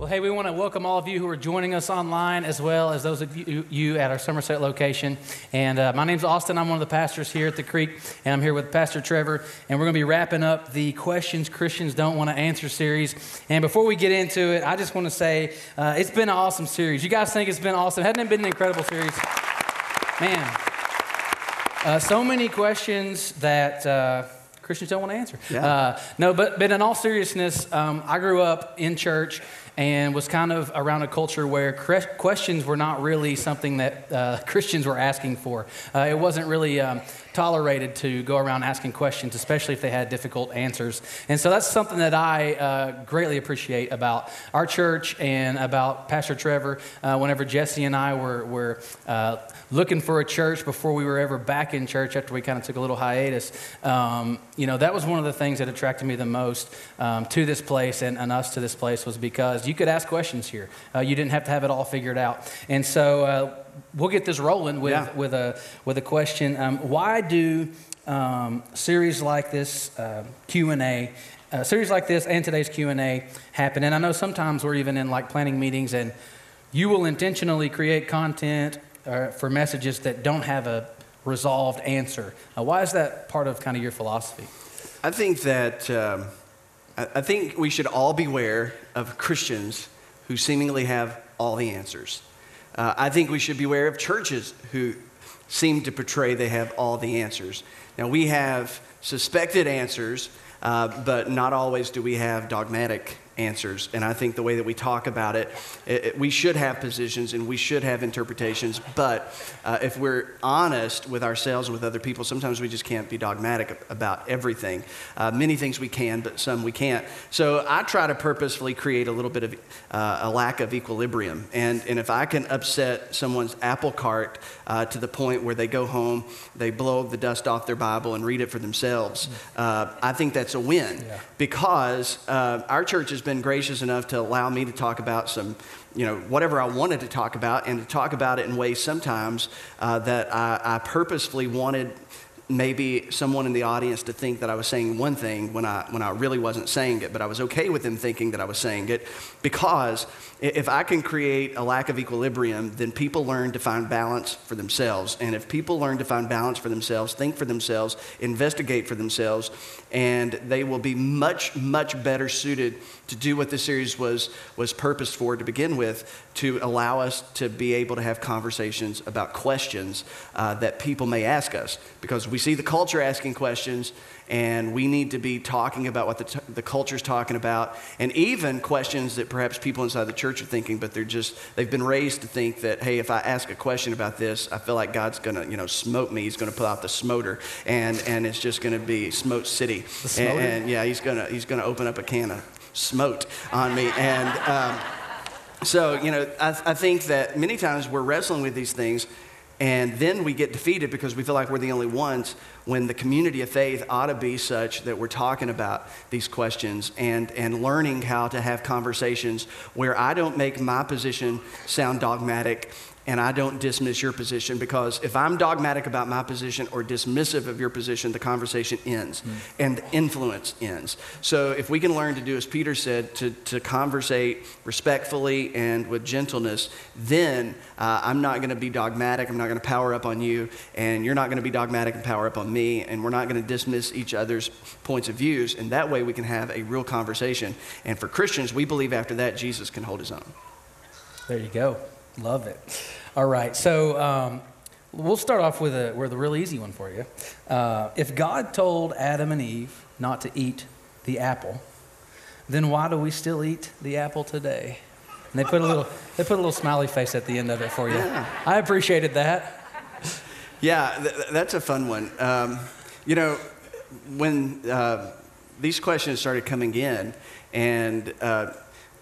Well, hey, we want to welcome all of you who are joining us online as well as those of you, you at our Somerset location. And uh, my name's Austin. I'm one of the pastors here at the Creek, and I'm here with Pastor Trevor. And we're going to be wrapping up the Questions Christians Don't Want to Answer series. And before we get into it, I just want to say uh, it's been an awesome series. You guys think it's been awesome? Hasn't it been an incredible series? Man, uh, so many questions that. Uh, Christians don't want to answer. Yeah. Uh, no, but, but in all seriousness, um, I grew up in church and was kind of around a culture where questions were not really something that uh, Christians were asking for. Uh, it wasn't really um, tolerated to go around asking questions, especially if they had difficult answers. And so that's something that I uh, greatly appreciate about our church and about Pastor Trevor. Uh, whenever Jesse and I were, were uh, looking for a church before we were ever back in church after we kind of took a little hiatus, um, you know, that was one of the things that attracted me the most um, to this place and, and, us to this place was because you could ask questions here. Uh, you didn't have to have it all figured out. And so uh, we'll get this rolling with, Yeah. with, a, with a question. Um, why do um, series like this, uh, Q&A, uh, series like this and today's Q&A happen? And I know sometimes we're even in like planning meetings and you will intentionally create content uh, for messages that don't have a resolved answer. Uh, why is that part of kind of your philosophy? I think that um, I, I think we should all beware of Christians who seemingly have all the answers. Uh, I think we should beware of churches who seem to portray they have all the answers. Now we have suspected answers, uh, but not always do we have dogmatic answers. And I think the way that we talk about it, it, it- we should have positions and we should have interpretations. But uh, if we're honest with ourselves and with other people, sometimes we just can't be dogmatic about everything. Uh, many things we can, but some we can't. So I try to purposefully create a little bit of uh, a lack of equilibrium. And, and if I can upset someone's apple cart uh, to the point where they go home, they blow the dust off their Bible and read it for themselves, uh, I think that's a win Yeah. because uh, our church has been gracious enough to allow me to talk about some, you know, whatever I wanted to talk about, and to talk about it in ways sometimes uh, that I, I purposefully wanted maybe someone in the audience to think that I was saying one thing when I, when I really wasn't saying it, but I was okay with them thinking that I was saying it because if I can create a lack of equilibrium, then people learn to find balance for themselves. And if people learn to find balance for themselves, think for themselves, investigate for themselves, and they will be much, much better suited to do what this series was, was purposed for to begin with, to allow us to be able to have conversations about questions uh, that people may ask us. Because we see the culture asking questions, and we need to be talking about what the, t- the culture's talking about, and even questions that perhaps people inside the church are thinking, but they're just, they've been raised to think that, hey, if I ask a question about this, I feel like God's gonna, you know, smote me. He's gonna pull out the smoter, and, and it's just gonna be smote city. The And- and yeah, he's gonna, he's gonna open up a can of smote on me. And um, so, you know, I, I think that many times we're wrestling with these things, and then we get defeated because we feel like we're the only ones when the community of faith ought to be such that we're talking about these questions and, and learning how to have conversations where I don't make my position sound dogmatic and I don't dismiss your position because if I'm dogmatic about my position or dismissive of your position, the conversation ends and the influence ends. So if we can learn to do as Peter said, to, to conversate respectfully and with gentleness, then uh, I'm not going to be dogmatic. I'm not going to power up on you, and you're not going to be dogmatic and power up on me, and we're not going to dismiss each other's points of views. And that way we can have a real conversation. And for Christians, we believe after that Jesus can hold his own. There you go. Love it. All right. So um, we'll start off with a, with a real easy one for you. Uh, if God told Adam and Eve not to eat the apple, then why do we still eat the apple today? And they put a little, they put a little smiley face at the end of it for you. Yeah. I appreciated that. Yeah, th- th- that's a fun one. Um, you know, when uh, these questions started coming in, and uh,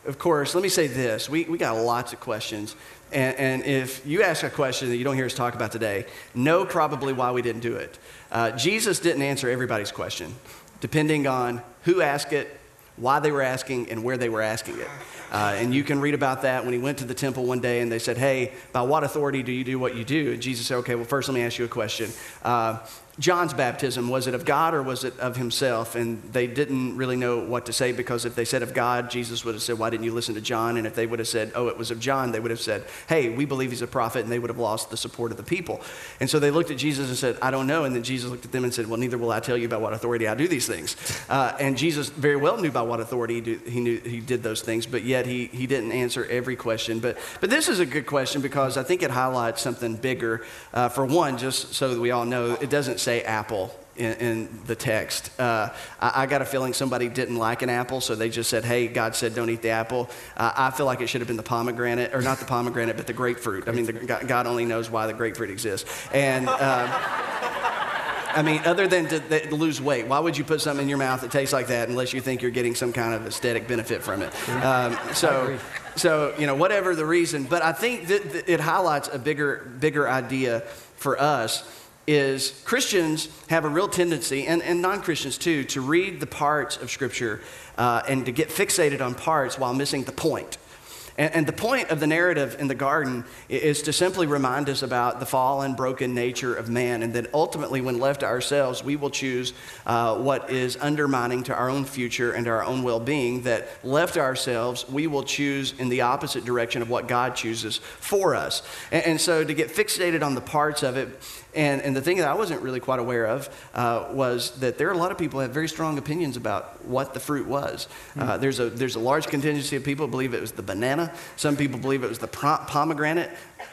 of course, let me say this we, we got lots of questions. And, and if you ask a question that you don't hear us talk about today, know probably why we didn't do it. Uh, Jesus didn't answer everybody's question, depending on who asked it, why they were asking, and where they were asking it. Uh, and you can read about that when he went to the temple one day and they said, Hey, by what authority do you do what you do? And Jesus said, Okay, well, first let me ask you a question. Uh, John's baptism, was it of God or was it of himself? And they didn't really know what to say because if they said of God, Jesus would have said, Why didn't you listen to John? And if they would have said, Oh, it was of John, they would have said, Hey, we believe he's a prophet, and they would have lost the support of the people. And so they looked at Jesus and said, I don't know. And then Jesus looked at them and said, Well, neither will I tell you by what authority I do these things. Uh, and Jesus very well knew by what authority he, do, he knew he did those things, but yet he, he didn't answer every question. But, but this is a good question because I think it highlights something bigger. Uh, for one, just so that we all know, it doesn't say apple in, in the text. Uh, I, I, got a feeling somebody didn't like an apple, so they just said, hey, God said don't eat the apple. Uh, I feel like it should have been the pomegranate, or not the pomegranate, but the grapefruit. I mean, the, God only knows why the grapefruit exists. And. Um, I mean, other than to, to, lose weight, why would you put something in your mouth that tastes like that unless you think you're getting some kind of aesthetic benefit from it? Um, so, so you know, whatever the reason, but I think that, that it highlights a bigger, bigger idea for us is Christians have a real tendency, and, and non Christians too, to read the parts of Scripture uh, and to get fixated on parts while missing the point. And, and, the point of the narrative in the garden is to simply remind us about the fallen, broken nature of man, and that ultimately, when left to ourselves, we will choose uh, what is undermining to our own future and our own well being. That left to ourselves, we will choose in the opposite direction of what God chooses for us. And, and so, to get fixated on the parts of it, and, and the thing that I wasn't really quite aware of uh, was that there are a lot of people who have very strong opinions about what the fruit was. Mm. Uh, there's, a, there's a large contingency of people who believe it was the banana. Some people believe it was the pomegranate.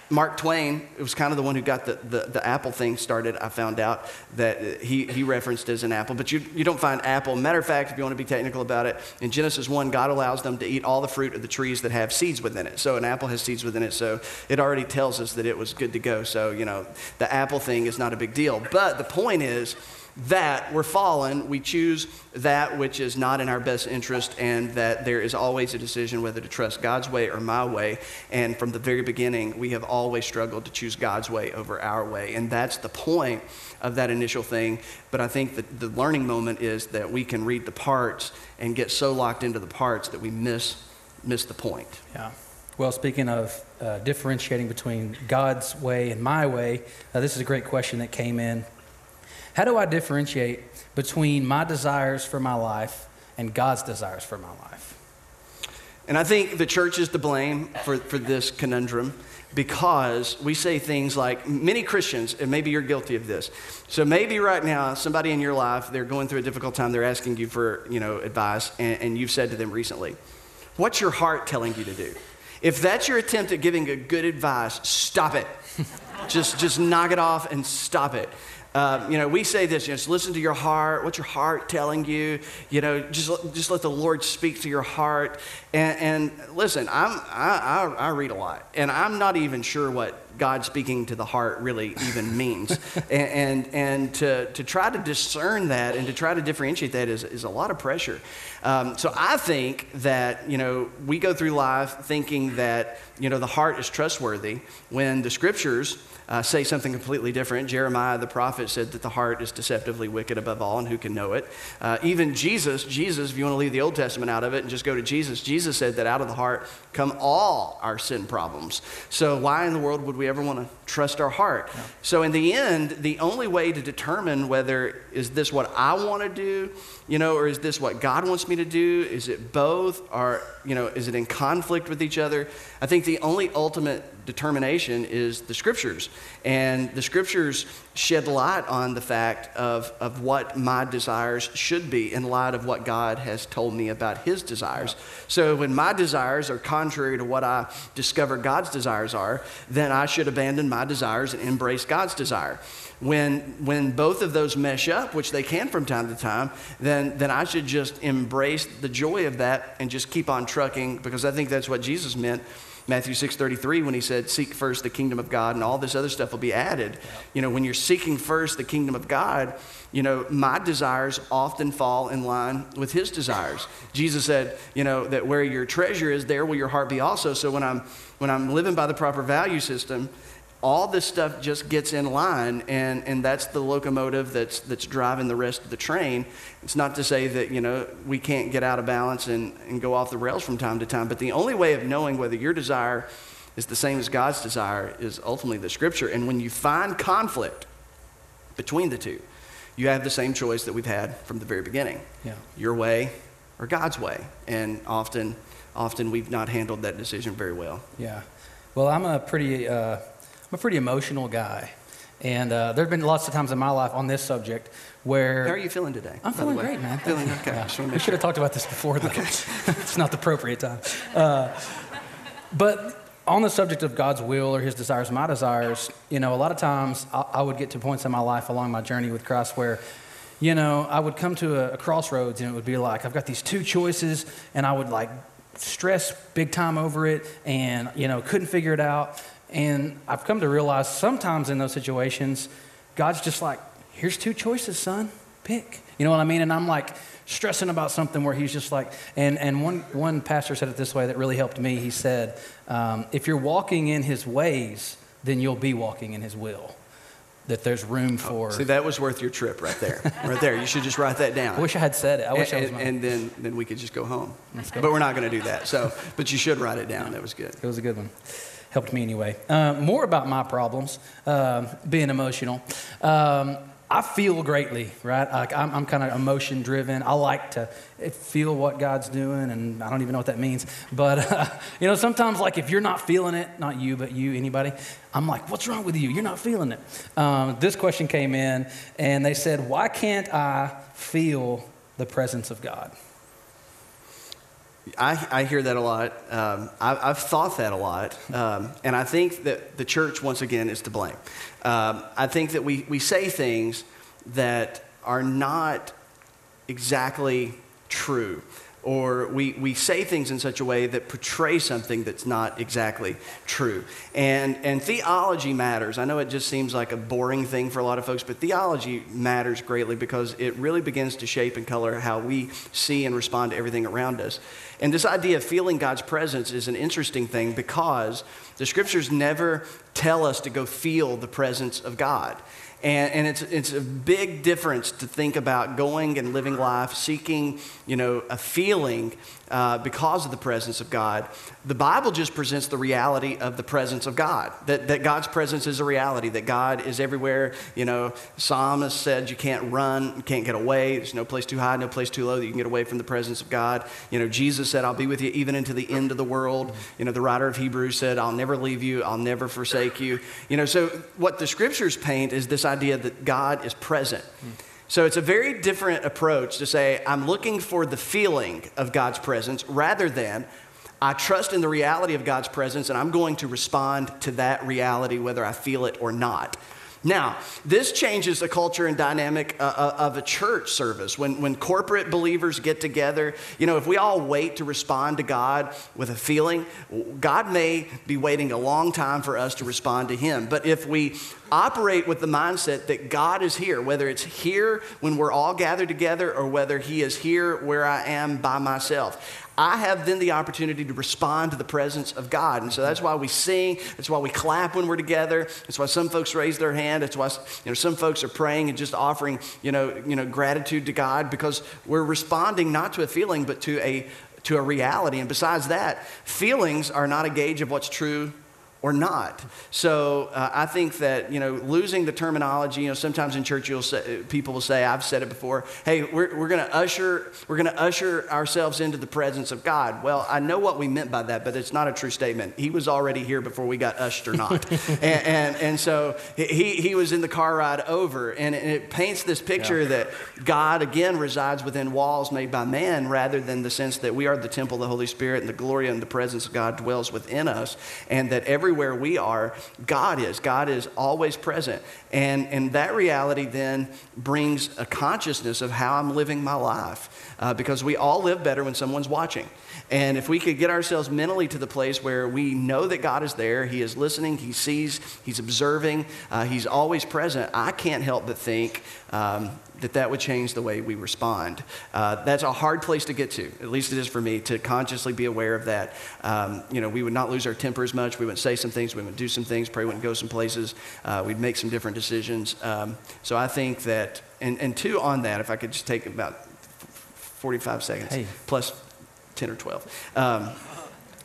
Mark Twain it was kind of the one who got the, the, the, apple thing started. I found out that he, he referenced as an apple, but you, you don't find apple. Matter of fact, if you want to be technical about it, in Genesis 1, God allows them to eat all the fruit of the trees that have seeds within it. So an apple has seeds within it, so it already tells us that it was good to go. So, you know, the apple thing is not a big deal. But the point is, that we're fallen, we choose that which is not in our best interest, and that there is always a decision whether to trust God's way or my way. And from the very beginning, we have always struggled to choose God's way over our way. And that's the point of that initial thing. But I think that the learning moment is that we can read the parts and get so locked into the parts that we miss, miss the point. Yeah. Well, speaking of uh, differentiating between God's way and my way, uh, this is a great question that came in how do I differentiate between my desires for my life and God's desires for my life? And I think the church is to blame for, for this conundrum because we say things like many Christians, and maybe you're guilty of this. So maybe right now, somebody in your life, they're going through a difficult time, they're asking you for you know, advice, and, and you've said to them recently, What's your heart telling you to do? If that's your attempt at giving a good advice, stop it. just, just knock it off and stop it. Uh, you know, we say this, you know, just listen to your heart. What's your heart telling you? You know, just, just let the Lord speak to your heart. And, and listen, I'm, I, I, I read a lot, and I'm not even sure what God speaking to the heart really even means. and, and, and, to, to try to discern that and to try to differentiate that is, is a lot of pressure. Um, so I think that, you know, we go through life thinking that, you know, the heart is trustworthy when the scriptures uh, say something completely different. Jeremiah the prophet said that the heart is deceptively wicked above all, and who can know it? Uh, even Jesus, Jesus, if you want to leave the Old Testament out of it and just go to Jesus, Jesus said that out of the heart come all our sin problems. So why in the world would we ever want to trust our heart? Yeah. So in the end, the only way to determine whether is this what I want to do, you know, or is this what God wants me to do? Is it both? Or, you know, is it in conflict with each other? I think the only ultimate determination is the scriptures. And the scriptures shed light on the fact of, of what my desires should be in light of what God has told me about his desires. So when my desires are contrary to what I discover God's desires are, then I should abandon my desires and embrace God's desire. When, when both of those mesh up, which they can from time to time, then, then I should just embrace the joy of that and just keep on trucking because I think that's what Jesus meant Matthew 6:33 when he said seek first the kingdom of God and all this other stuff will be added. You know, when you're seeking first the kingdom of God, you know, my desires often fall in line with his desires. Jesus said, you know, that where your treasure is there will your heart be also. So when I'm when I'm living by the proper value system, all this stuff just gets in line and, and that's the locomotive that's, that's driving the rest of the train it's not to say that you know we can't get out of balance and, and go off the rails from time to time but the only way of knowing whether your desire is the same as god's desire is ultimately the scripture and when you find conflict between the two you have the same choice that we've had from the very beginning Yeah. your way or God's way. And often, often we've not handled that decision very well. Yeah. Well, I'm a pretty, uh, I'm a pretty emotional guy. And uh, there have been lots of times in my life on this subject where How are you feeling today? I'm feeling great, man. Feeling okay. Yeah. Wanna We should have talked about this before, though. it's not the appropriate time. Uh, but on the subject of God's will or His desires, my desires, you know, a lot of times I, I would get to points in my life along my journey with Christ where, you know, I would come to a, a crossroads and it would be like I've got these two choices, and I would like stress big time over it, and you know, couldn't figure it out. And I've come to realize sometimes in those situations, God's just like, here's two choices, son. Pick. You know what I mean? And I'm like stressing about something where he's just like, and, and one, one pastor said it this way that really helped me. He said, um, if you're walking in his ways, then you'll be walking in his will. That there's room for. See, that was worth your trip right there. right there. You should just write that down. I wish I had said it. I wish and, I was. and, my- and then, then we could just go home. go. But we're not going to do that. So, but you should write it down. That was good. It was a good one. Helped me anyway. Uh, more about my problems, um, being emotional. Um, I feel greatly, right? Like I'm, I'm kind of emotion driven. I like to feel what God's doing, and I don't even know what that means. But uh, you know, sometimes like if you're not feeling it, not you, but you, anybody, I'm like, what's wrong with you? You're not feeling it. Um, this question came in, and they said, why can't I feel the presence of God? I, I hear that a lot. Um, I, I've thought that a lot. Um, and I think that the church, once again, is to blame. Um, I think that we, we say things that are not exactly true. Or we, we say things in such a way that portray something that's not exactly true. And, and theology matters. I know it just seems like a boring thing for a lot of folks, but theology matters greatly because it really begins to shape and color how we see and respond to everything around us. And this idea of feeling God's presence is an interesting thing because the scriptures never tell us to go feel the presence of God. And, and it's, it's a big difference to think about going and living life seeking, you know, a feeling uh, because of the presence of God. The Bible just presents the reality of the presence of God, that, that God's presence is a reality, that God is everywhere. You know, Psalmist said you can't run, you can't get away. There's no place too high, no place too low that you can get away from the presence of God. You know, Jesus said, I'll be with you even into the end of the world. You know, the writer of Hebrews said, I'll never leave you, I'll never forsake you. You know, so what the scriptures paint is this idea that God is present. So it's a very different approach to say, I'm looking for the feeling of God's presence rather than I trust in the reality of God's presence and I'm going to respond to that reality whether I feel it or not. Now, this changes the culture and dynamic uh, uh, of a church service. When, when corporate believers get together, you know, if we all wait to respond to God with a feeling, God may be waiting a long time for us to respond to Him. But if we operate with the mindset that God is here, whether it's here when we're all gathered together or whether He is here where I am by myself, I have then the opportunity to respond to the presence of God. And so that's why we sing. That's why we clap when we're together. That's why some folks raise their hand. That's why you know, some folks are praying and just offering you know, you know, gratitude to God because we're responding not to a feeling but to a, to a reality. And besides that, feelings are not a gauge of what's true or not. So uh, I think that you know losing the terminology. You know, sometimes in church you'll say, people will say, "I've said it before." Hey, we're, we're going to usher we're going to usher ourselves into the presence of God. Well, I know what we meant by that, but it's not a true statement. He was already here before we got ushered or not, and, and and so he he was in the car ride over, and it, paints this picture Yeah. that God again resides within walls made by man, rather than the sense that we are the temple of the Holy Spirit and the glory and the presence of God dwells within us, and that everywhere we are, God is. God is always present. And, and that reality then brings a consciousness of how I'm living my life. Uh, because we all live better when someone's watching. And if we could get ourselves mentally to the place where we know that God is there, He is listening, He sees, He's observing, uh, He's always present, I can't help but think um, that that would change the way we respond. Uh, that's a hard place to get to, at least it is for me, to consciously be aware of that. Um, you know, we would not lose our temper as much. We wouldn't say some things, we wouldn't do some things, pray wouldn't go some places. Uh, we'd make some different decisions. Um, so I think that, and, and two on that, if I could just take about 45 seconds Hey. plus 10 or 12. Um,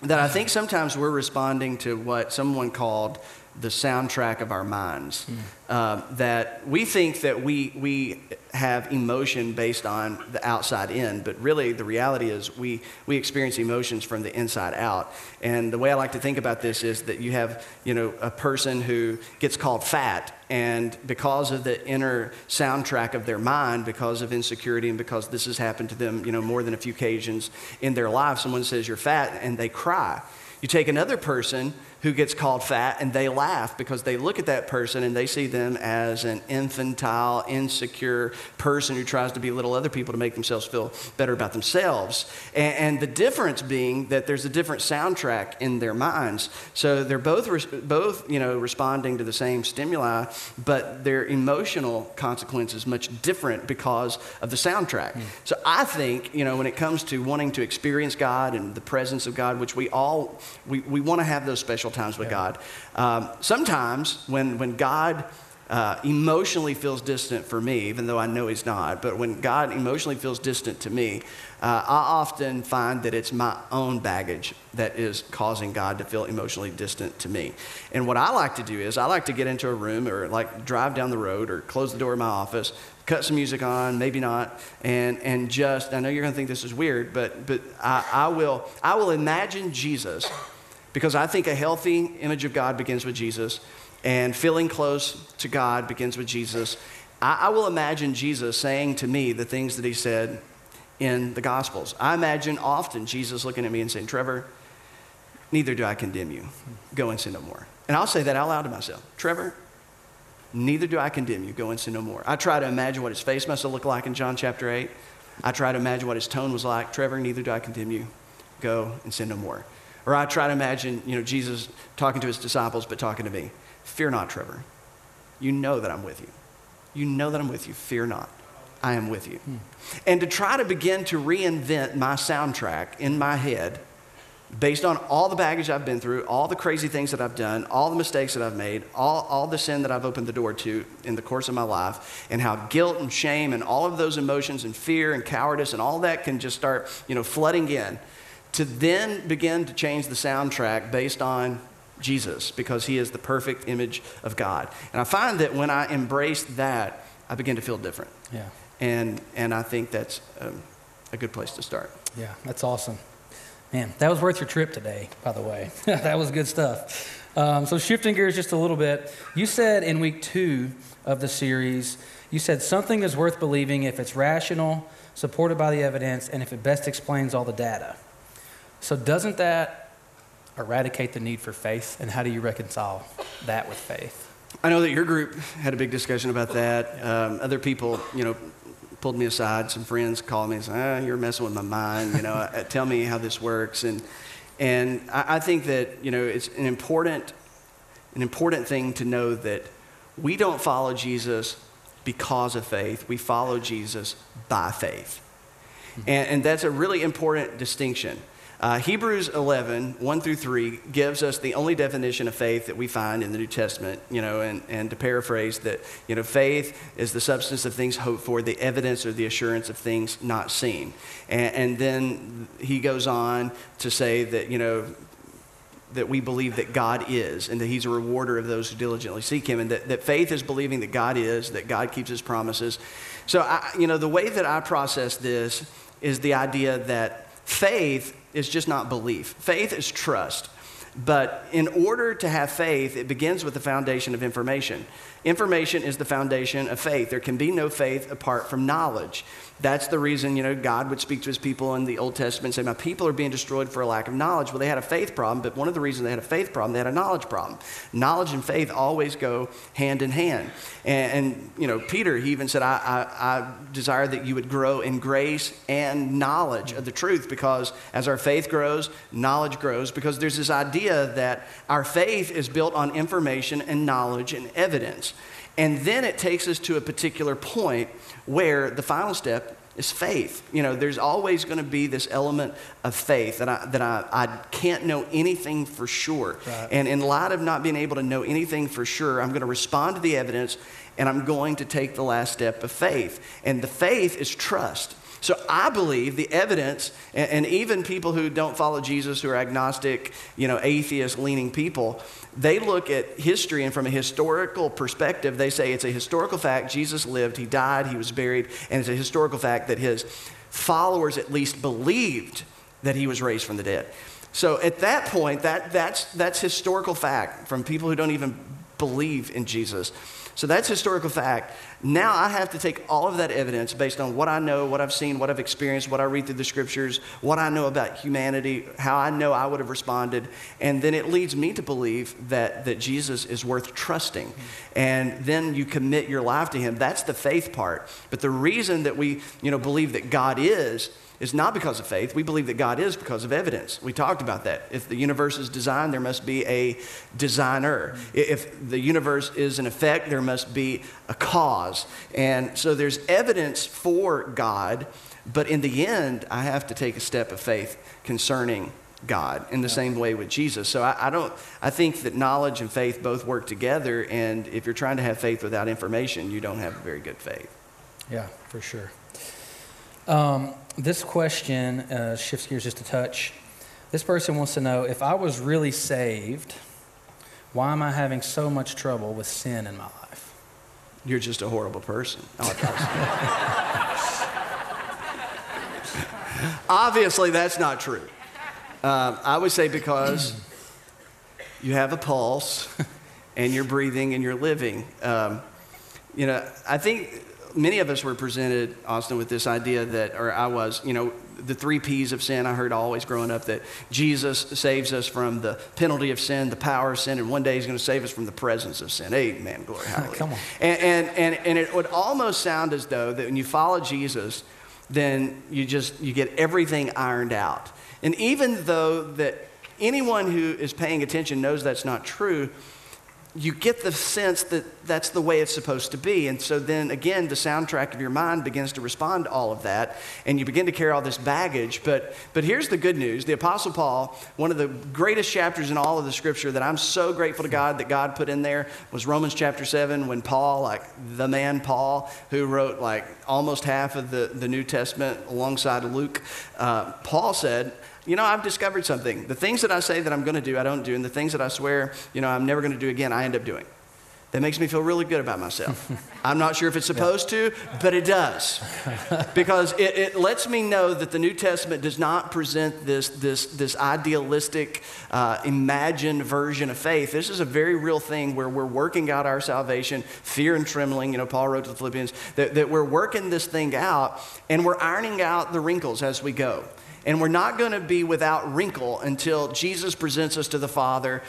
that I think sometimes we're responding to what someone called the soundtrack of our minds. Uh, that we think that we, we have emotion based on the outside in, but really the reality is we, we experience emotions from the inside out. And the way I like to think about this is that you have, you know, a person who gets called fat, and because of the inner soundtrack of their mind, because of insecurity, and because this has happened to them, you know, more than a few occasions in their life, someone says you're fat, and they cry. You take another person who gets called fat and they laugh because they look at that person and they see them as an infantile, insecure person who tries to belittle other people to make themselves feel better about themselves. And, and the difference being that there's a different soundtrack in their minds. So they're both, res- both you know, responding to the same stimuli, but their emotional consequences much different because of the soundtrack. Mm. So I think, you know, when it comes to wanting to experience God and the presence of God, which we all, we, we want to have those special special times with yeah. God. Um, sometimes when, when God uh, emotionally feels distant for me, even though I know He's not, but when God emotionally feels distant to me, uh, I often find that it's my own baggage that is causing God to feel emotionally distant to me. And what I like to do is I like to get into a room or like drive down the road or close the door of my office, cut some music on, maybe not, and, and just, I know you're going to think this is weird, but, but I, I, will, I will imagine Jesus because I think a healthy image of God begins with Jesus, and feeling close to God begins with Jesus. I, I will imagine Jesus saying to me the things that he said in the Gospels. I imagine often Jesus looking at me and saying, Trevor, neither do I condemn you. Go and sin no more. And I'll say that out loud to myself. Trevor, neither do I condemn you. Go and sin no more. I try to imagine what his face must have looked like in John chapter 8. I try to imagine what his tone was like. Trevor, neither do I condemn you. Go and sin no more. Or I try to imagine, you know, Jesus talking to his disciples, but talking to me. Fear not, Trevor. You know that I'm with you. You know that I'm with you. Fear not. I am with you. Hmm. And to try to begin to reinvent my soundtrack in my head based on all the baggage I've been through, all the crazy things that I've done, all the mistakes that I've made, all, all the sin that I've opened the door to in the course of my life, and how guilt and shame and all of those emotions and fear and cowardice and all that can just start, you know, flooding in to then begin to change the soundtrack based on Jesus because he is the perfect image of God. And I find that when I embrace that, I begin to feel different. Yeah. And, and I think that's um, a good place to start. Yeah, that's awesome. Man, that was worth your trip today, by the way. that was good stuff. Um, so, shifting gears just a little bit, you said in week two of the series, you said something is worth believing if it's rational, supported by the evidence, and if it best explains all the data. So, doesn't that eradicate the need for faith? And how do you reconcile that with faith? I know that your group had a big discussion about that. Um, other people, you know, pulled me aside. Some friends called me and said, ah, "You're messing with my mind. You know, uh, tell me how this works." And and I, I think that you know it's an important an important thing to know that we don't follow Jesus because of faith. We follow Jesus by faith, and, and that's a really important distinction. Uh, Hebrews 11, 1 through 3, gives us the only definition of faith that we find in the New Testament, you know, and, and to paraphrase that, you know, faith is the substance of things hoped for, the evidence or the assurance of things not seen. And, and then he goes on to say that, you know, that we believe that God is and that He's a rewarder of those who diligently seek Him, and that, that faith is believing that God is, that God keeps His promises. So, I, you know, the way that I process this is the idea that faith is just not belief. Faith is trust. But in order to have faith, it begins with the foundation of information. Information is the foundation of faith. There can be no faith apart from knowledge. That's the reason, you know, God would speak to his people in the Old Testament and say, My people are being destroyed for a lack of knowledge. Well, they had a faith problem, but one of the reasons they had a faith problem, they had a knowledge problem. Knowledge and faith always go hand in hand. And, and you know, Peter, he even said, I, I, I desire that you would grow in grace and knowledge of the truth because as our faith grows, knowledge grows because there's this idea that our faith is built on information and knowledge and evidence. And then it takes us to a particular point where the final step is faith. You know, there's always going to be this element of faith that I, that I, I can't know anything for sure. Right. And in light of not being able to know anything for sure, I'm going to respond to the evidence and I'm going to take the last step of faith. And the faith is trust. So I believe the evidence, and, even people who don't follow Jesus, who are agnostic, you know, atheist leaning people, they look at history and from a historical perspective, they say it's a historical fact Jesus lived, he died, he was buried, and it's a historical fact that his followers at least believed that he was raised from the dead. So at that point, that, that's, that's historical fact from people who don't even believe in Jesus. So that's historical fact. Now I have to take all of that evidence based on what I know, what I've seen, what I've experienced, what I read through the scriptures, what I know about humanity, how I know I would have responded, and then it leads me to believe that, that Jesus is worth trusting. And then you commit your life to him. That's the faith part. But the reason that we, you know, believe that God is is not because of faith. We believe that God is because of evidence. We talked about that. If the universe is designed, there must be a designer. If the universe is an effect, there must be a cause. And so there's evidence for God, but in the end, I have to take a step of faith concerning God in the yeah. same way with Jesus. So I, I, don't I think that knowledge and faith both work together and if you're trying to have faith without information, you don't have very good faith. Yeah, for sure. Um, this question uh, shifts gears just a touch. This person wants to know if I was really saved, why am I having so much trouble with sin in my life? You're just a horrible person. Obviously, that's not true. Uh, I would say because you have a pulse and you're breathing and you're living. Um, you know, I think many of us were presented, Austin, with this idea that, or I was, you know, the three P's of sin. I heard always growing up that Jesus saves us from the penalty of sin, the power of sin, and one day he's going to save us from the presence of sin. Amen. Glory. Hallelujah. Come on. And, and, and, and it would almost sound as though that when you follow Jesus, then you just, you get everything ironed out. And even though that anyone who is paying attention knows that's not true, you get the sense that that's the way it's supposed to be. And so then again, the soundtrack of your mind begins to respond to all of that, and you begin to carry all this baggage. But, but here's the good news the Apostle Paul, one of the greatest chapters in all of the scripture that I'm so grateful to God that God put in there was Romans chapter 7, when Paul, like the man Paul, who wrote like almost half of the, the New Testament alongside Luke, uh, Paul said, you know, I've discovered something. The things that I say that I'm going to do, I don't do. And the things that I swear, you know, I'm never going to do again, I end up doing. That makes me feel really good about myself. I'm not sure if it's supposed yeah. to, but it does. because it, it, lets me know that the New Testament does not present this, this, this idealistic, uh, imagined version of faith. This is a very real thing where we're working out our salvation, fear and trembling. You know, Paul wrote to the Philippians that, that we're working this thing out and we're ironing out the wrinkles as we go. And we're not going to be without wrinkle until Jesus presents us to the Father,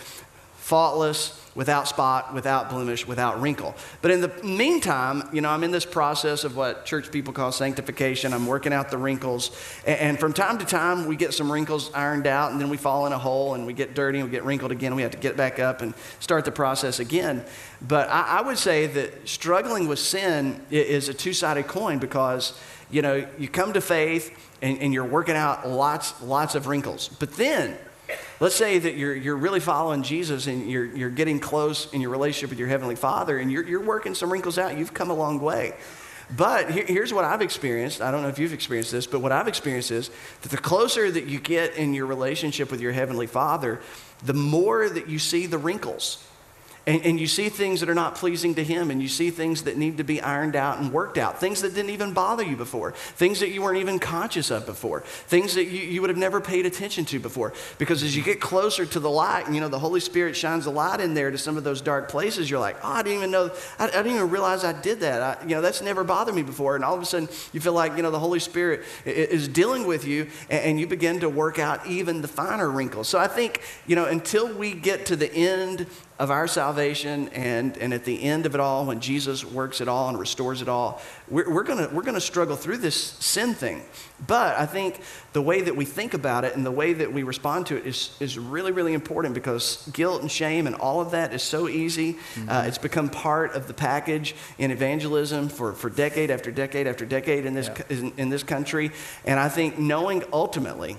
faultless, without spot, without blemish, without wrinkle. But in the meantime, you know, I'm in this process of what church people call sanctification. I'm working out the wrinkles. And from time to time, we get some wrinkles ironed out, and then we fall in a hole and we get dirty and we get wrinkled again. We have to get back up and start the process again. But I, I would say that struggling with sin is a two sided coin because, you know, you come to faith and, and you're working out lots, lots of wrinkles. But then, let's say that you're, you're really following Jesus and you're, you're getting close in your relationship with your Heavenly Father and you're, you're working some wrinkles out. You've come a long way. But here, here's what I've experienced. I don't know if you've experienced this, but what I've experienced is that the closer that you get in your relationship with your Heavenly Father, the more that you see the wrinkles and, and, you see things that are not pleasing to Him, and you see things that need to be ironed out and worked out, things that didn't even bother you before, things that you weren't even conscious of before, things that you, you would have never paid attention to before. Because as you get closer to the light, and you know, the Holy Spirit shines a light in there to some of those dark places, you're like, oh, I didn't even know, I, I didn't even realize I did that. I, you know, that's never bothered me before. And all of a sudden, you feel like, you know, the Holy Spirit is dealing with you, and, and you begin to work out even the finer wrinkles. So I think, you know, until we get to the end of our salvation and, and at the end of it all, when Jesus works it all and restores it all, we're, we're going we're gonna struggle through this sin thing. But I think the way that we think about it and the way that we respond to it is, is really, really important because guilt and shame and all of that is so easy. Mm-hmm. Uh, it's become part of the package in evangelism for, for decade after decade after decade in this, yeah. in, in this country. And I think knowing ultimately,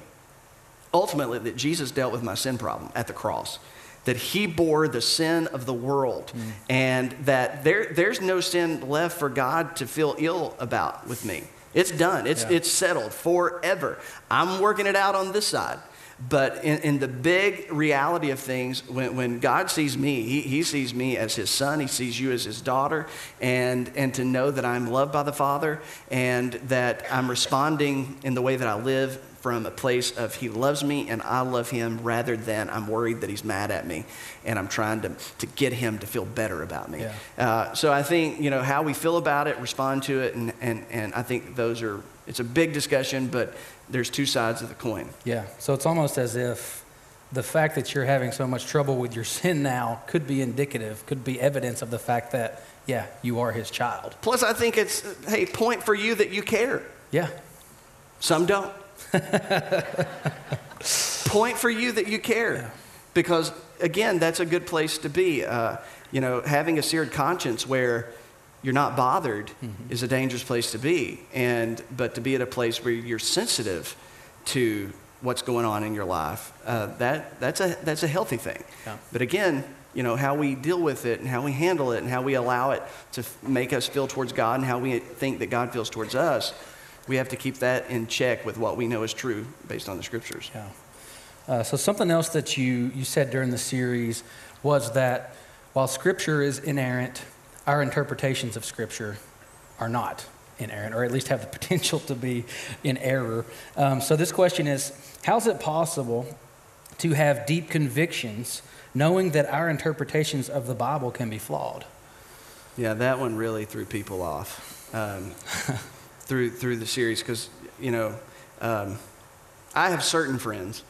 ultimately that Jesus dealt with my sin problem at the cross that he bore the sin of the world hmm. and that there, there's no sin left for God to feel ill about with me. It's done. It's, Yeah. it's settled forever. I'm working it out on this side. But in, in the big reality of things, when, when God sees me, he, he sees me as his son, he sees you as his daughter, and, and to know that I'm loved by the Father and that I'm responding in the way that I live from a place of he loves me and I love him rather than I'm worried that he's mad at me and I'm trying to, to get him to feel better about me. Yeah. Uh, so I think, you know, how we feel about it, respond to it, and, and, and I think those are, it's a big discussion, but there's two sides of the coin. Yeah. So it's almost as if the fact that you're having so much trouble with your sin now could be indicative, could be evidence of the fact that, yeah, you are his child. Plus, I think it's, hey, point for you that you care. Yeah. Some don't. point for you that you care. Because, again, that's a good place to be. Uh, you know, having a seared conscience where you're not bothered is a dangerous place to be. And, but to be at a place where you're sensitive to what's going on in your life, uh, that, that's, a, that's a healthy thing. Yeah. But again, you know, how we deal with it and how we handle it and how we allow it to f- make us feel towards God and how we think that God feels towards us, we have to keep that in check with what we know is true based on the scriptures. Yeah. Uh, so something else that you, you said during the series was that while Scripture is inerrant, our interpretations of Scripture are not inerrant, or at least have the potential to be in error. Um, so this question is, how is it possible to have deep convictions knowing that our interpretations of the Bible can be flawed? Yeah, that one really threw people off um, through through the series because you know um, I have certain friends.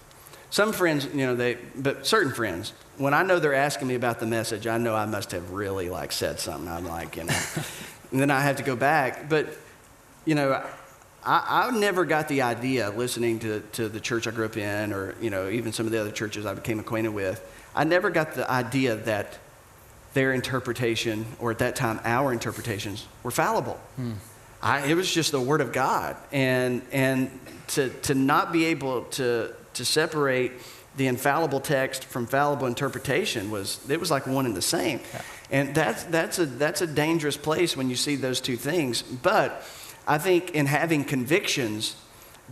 Some friends, you know, they but certain friends. When I know they're asking me about the message, I know I must have really like said something. I'm like, you know, and then I have to go back. But you know, I, I never got the idea listening to, to the church I grew up in, or you know, even some of the other churches I became acquainted with. I never got the idea that their interpretation, or at that time, our interpretations, were fallible. I, it was just the Word of God. And, and to, to not be able to, to separate the infallible text from fallible interpretation was, it was like one and the same. And that's, that's, a, that's a dangerous place when you see those two things. But I think in having convictions,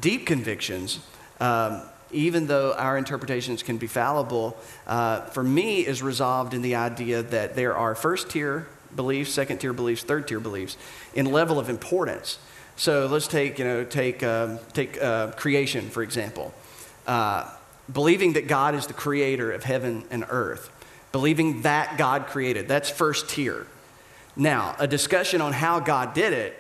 deep convictions, um, even though our interpretations can be fallible, uh, for me is resolved in the idea that there are first tier beliefs, second tier beliefs, third tier beliefs in level of importance. So let's take, you know, take, um, take uh, creation, for example. Uh, believing that God is the creator of heaven and earth, believing that God created, that's first tier. Now, a discussion on how God did it,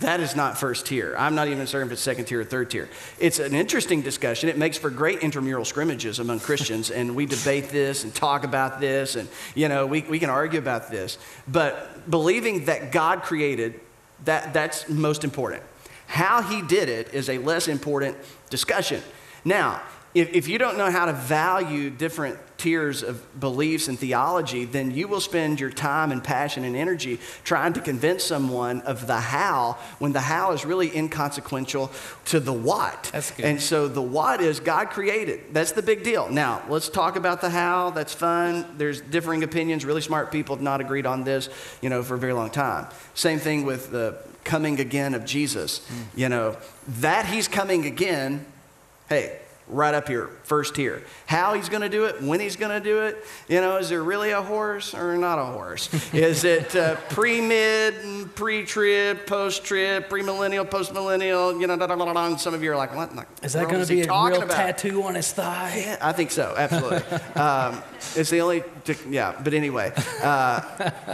that is not first tier. I'm not even certain if it's second tier or third tier. It's an interesting discussion. It makes for great intramural scrimmages among Christians, and we debate this and talk about this, and, you know, we, we can argue about this. But believing that God created, that, that's most important. How he did it is a less important discussion. Now, if, if you don't know how to value different tiers of beliefs and theology, then you will spend your time and passion and energy trying to convince someone of the how when the how is really inconsequential to the what. That's good. And so the what is God created. That's the big deal. Now, let's talk about the how. That's fun. There's differing opinions. Really smart people have not agreed on this, you know, for a very long time. Same thing with the coming again of Jesus. Hmm. You know, that he's coming again, hey, right up here, first tier. How he's going to do it, when he's going to do it, you know, is there really a horse or not a horse? is it uh, pre mid, pre trib, post trib, premillennial, post millennial? You know, da, da, da, da, some of you are like, what? Is that going to be a real about? tattoo on his thigh? Yeah, I think so, absolutely. um, it's the only, yeah, but anyway. Uh,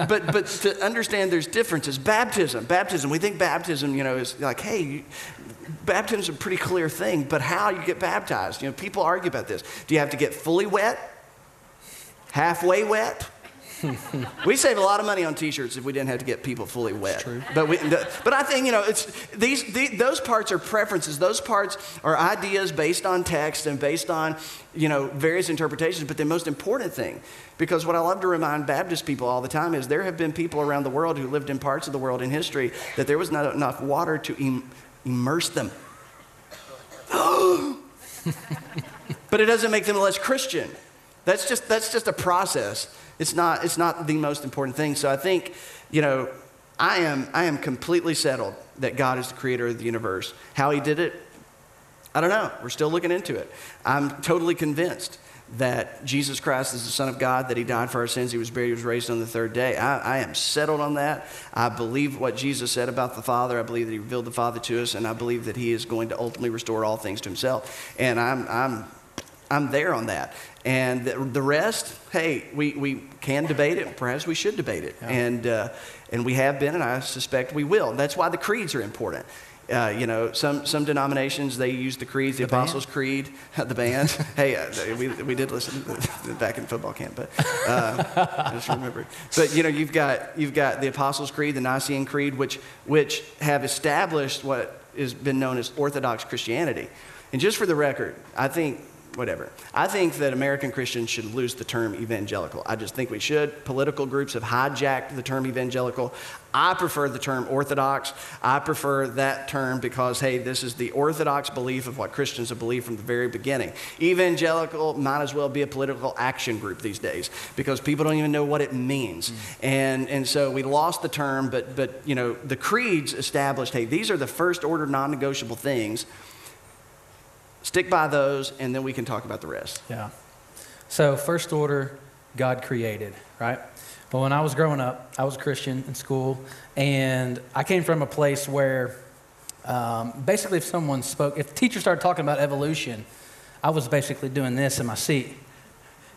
but, but to understand there's differences. Baptism, baptism, we think baptism, you know, is like, hey, baptism's a pretty clear thing, but how you get baptized? You know, people argue about this. Do you have to get fully wet? Halfway wet? we save a lot of money on T-shirts if we didn't have to get people fully wet. true. But we, but I think you know it's these, the those parts are preferences. Those parts are ideas based on text and based on you know various interpretations. But the most important thing, because what I love to remind Baptist people all the time is there have been people around the world who lived in parts of the world in history that there was not enough water to im- immerse them. but it doesn't make them less Christian. That's just, that's just a process. It's not, it's not the most important thing. So I think, you know, I am, I am completely settled that God is the creator of the universe. How he did it, I don't know. We're still looking into it. I'm totally convinced that Jesus Christ is the Son of God, that He died for our sins, He was buried, He was raised on the third day. I, I, am settled on that. I believe what Jesus said about the Father. I believe that He revealed the Father to us, and I believe that He is going to ultimately restore all things to Himself. And I'm, I'm, I'm there on that. And the, the rest, hey, we, we can debate it. Perhaps we should debate it. Yeah. And, uh, and we have been, and I suspect we will. That's why the creeds are important. Uh, you know, some, some denominations, they use the creeds, the, the Apostles' band? Creed, the band. hey, uh, we, we did listen back in football camp, but uh, I just remembered. But, you know, you've got, you've got the Apostles' Creed, the Nicene Creed, which, which have established what has been known as Orthodox Christianity. And just for the record, I think whatever. I think that American Christians should lose the term evangelical. I just think we should. Political groups have hijacked the term evangelical. I prefer the term orthodox. I prefer that term because, hey, this is the orthodox belief of what Christians have believed from the very beginning. Evangelical might as well be a political action group these days because people don't even know what it means. Mm. And, and so we lost the term, but, but, you know, the creeds established, hey, these are the first order non negotiable things Stick by those, and then we can talk about the rest. Yeah. So, first order, God created, right? Well, when I was growing up, I was a Christian in school, and I came from a place where um, basically, if someone spoke, if the teacher started talking about evolution, I was basically doing this in my seat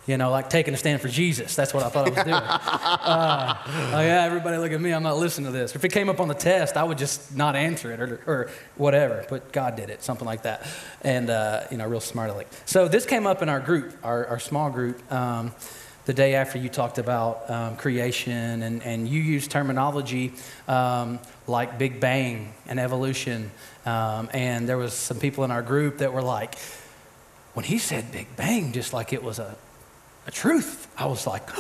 you know, like taking a stand for Jesus. That's what I thought I was doing. uh, oh yeah, everybody look at me. I'm not listening to this. If it came up on the test, I would just not answer it or, or whatever. But God did it, something like that. And, uh, you know, real smart aleck. So this came up in our group, our, our small group, um, the day after you talked about um, creation and, and you used terminology um, like Big Bang and evolution. Um, and there was some people in our group that were like, when he said Big Bang, just like it was a a truth. I was like,